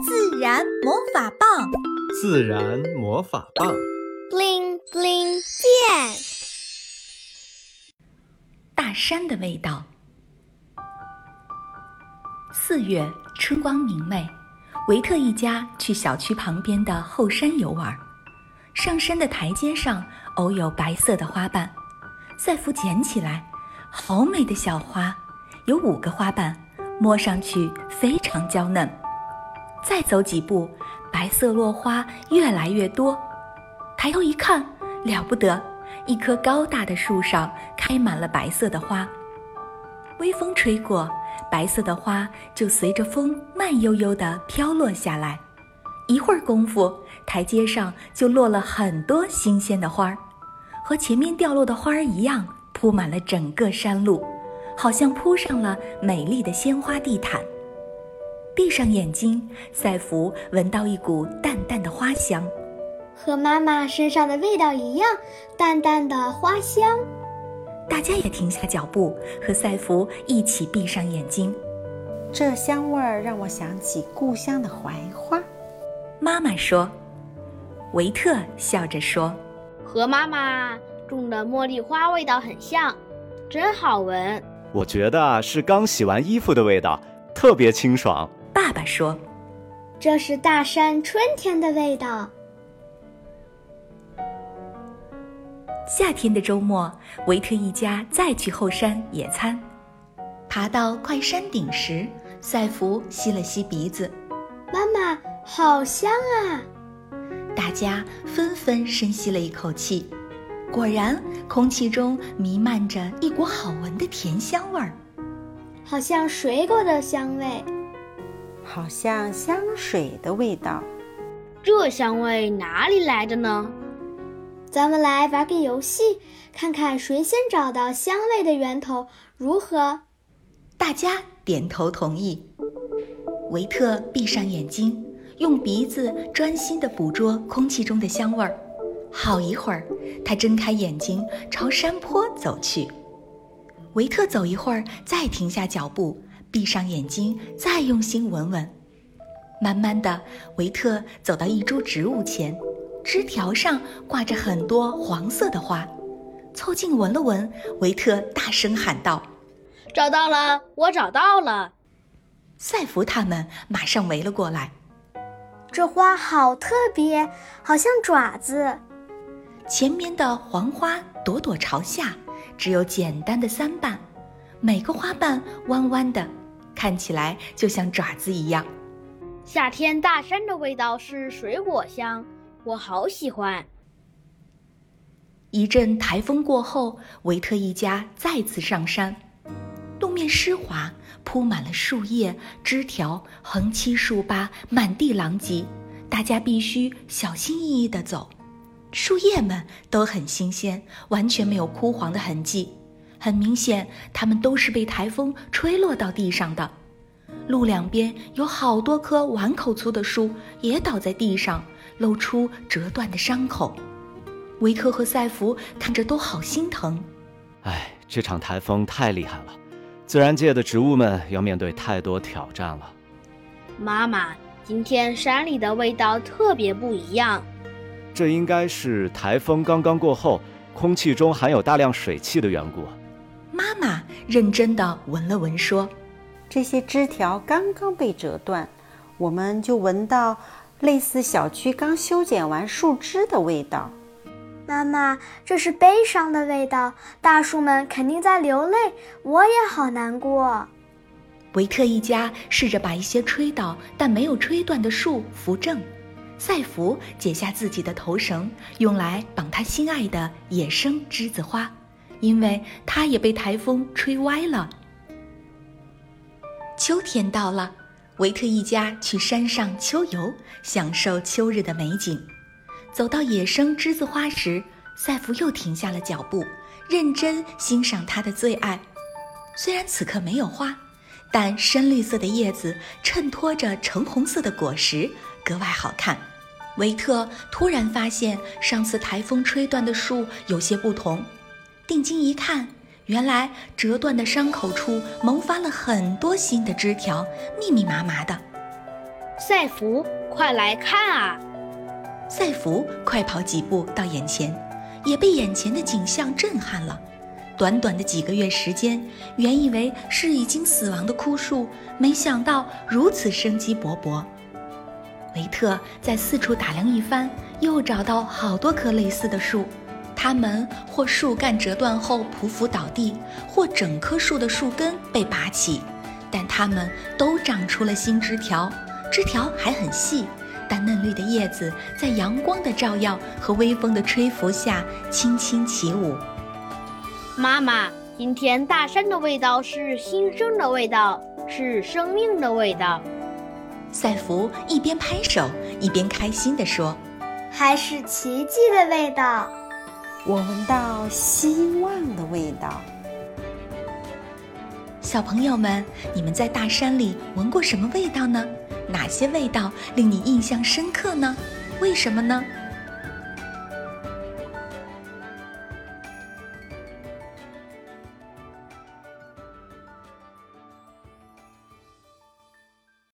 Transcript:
自然魔法棒，自然魔法棒，bling bling 变。大山的味道。四月，春光明媚，维特一家去小区旁边的后山游玩。上山的台阶上，偶有白色的花瓣。赛弗捡起来，好美的小花，有五个花瓣，摸上去非常娇嫩。再走几步，白色落花越来越多。抬头一看，了不得，一棵高大的树上开满了白色的花。微风吹过，白色的花就随着风慢悠悠地飘落下来。一会儿功夫，台阶上就落了很多新鲜的花儿，和前面掉落的花儿一样，铺满了整个山路，好像铺上了美丽的鲜花地毯。闭上眼睛，赛弗闻到一股淡淡的花香，和妈妈身上的味道一样，淡淡的花香。大家也停下脚步，和赛弗一起闭上眼睛。这香味儿让我想起故乡的槐花。妈妈说：“维特笑着说，和妈妈种的茉莉花味道很像，真好闻。我觉得是刚洗完衣服的味道，特别清爽。”爸爸说：“这是大山春天的味道。”夏天的周末，维特一家再去后山野餐。爬到快山顶时，赛弗吸了吸鼻子，妈妈。好香啊！大家纷纷深吸了一口气，果然，空气中弥漫着一股好闻的甜香味儿，好像水果的香味，好像香水的味道。这香味哪里来的呢？咱们来玩个游戏，看看谁先找到香味的源头，如何？大家点头同意。维特闭上眼睛。用鼻子专心地捕捉空气中的香味儿，好一会儿，他睁开眼睛朝山坡走去。维特走一会儿，再停下脚步，闭上眼睛，再用心闻闻。慢慢的，维特走到一株植物前，枝条上挂着很多黄色的花。凑近闻了闻，维特大声喊道：“找到了！我找到了！”赛弗他们马上围了过来。这花好特别，好像爪子。前面的黄花朵朵朝下，只有简单的三瓣，每个花瓣弯弯的，看起来就像爪子一样。夏天大山的味道是水果香，我好喜欢。一阵台风过后，维特一家再次上山，路面湿滑。铺满了树叶、枝条，横七竖八，满地狼藉。大家必须小心翼翼地走。树叶们都很新鲜，完全没有枯黄的痕迹。很明显，它们都是被台风吹落到地上的。路两边有好多棵碗口粗的树，也倒在地上，露出折断的伤口。维克和赛弗看着都好心疼。唉，这场台风太厉害了。自然界的植物们要面对太多挑战了。妈妈，今天山里的味道特别不一样。这应该是台风刚刚过后，空气中含有大量水汽的缘故。妈妈认真地闻了闻，说：“这些枝条刚刚被折断，我们就闻到类似小区刚修剪完树枝的味道。”妈妈，这是悲伤的味道，大树们肯定在流泪，我也好难过。维特一家试着把一些吹倒但没有吹断的树扶正，赛弗解下自己的头绳，用来绑他心爱的野生栀子花，因为它也被台风吹歪了。秋天到了，维特一家去山上秋游，享受秋日的美景。走到野生栀子花时，赛弗又停下了脚步，认真欣赏他的最爱。虽然此刻没有花，但深绿色的叶子衬托着橙红色的果实，格外好看。维特突然发现，上次台风吹断的树有些不同。定睛一看，原来折断的伤口处萌发了很多新的枝条，密密麻麻的。赛弗，快来看啊！赛弗快跑几步到眼前，也被眼前的景象震撼了。短短的几个月时间，原以为是已经死亡的枯树，没想到如此生机勃勃。维特在四处打量一番，又找到好多棵类似的树，它们或树干折断后匍匐倒地，或整棵树的树根被拔起，但它们都长出了新枝条，枝条还很细，但嫩绿的叶子在阳光的照耀和微风的吹拂下轻轻起舞。妈妈，今天大山的味道是新生的味道，是生命的味道。赛福一边拍手一边开心地说：“还是奇迹的味道。我闻到希望的味道。”小朋友们，你们在大山里闻过什么味道呢？哪些味道令你印象深刻呢？为什么呢？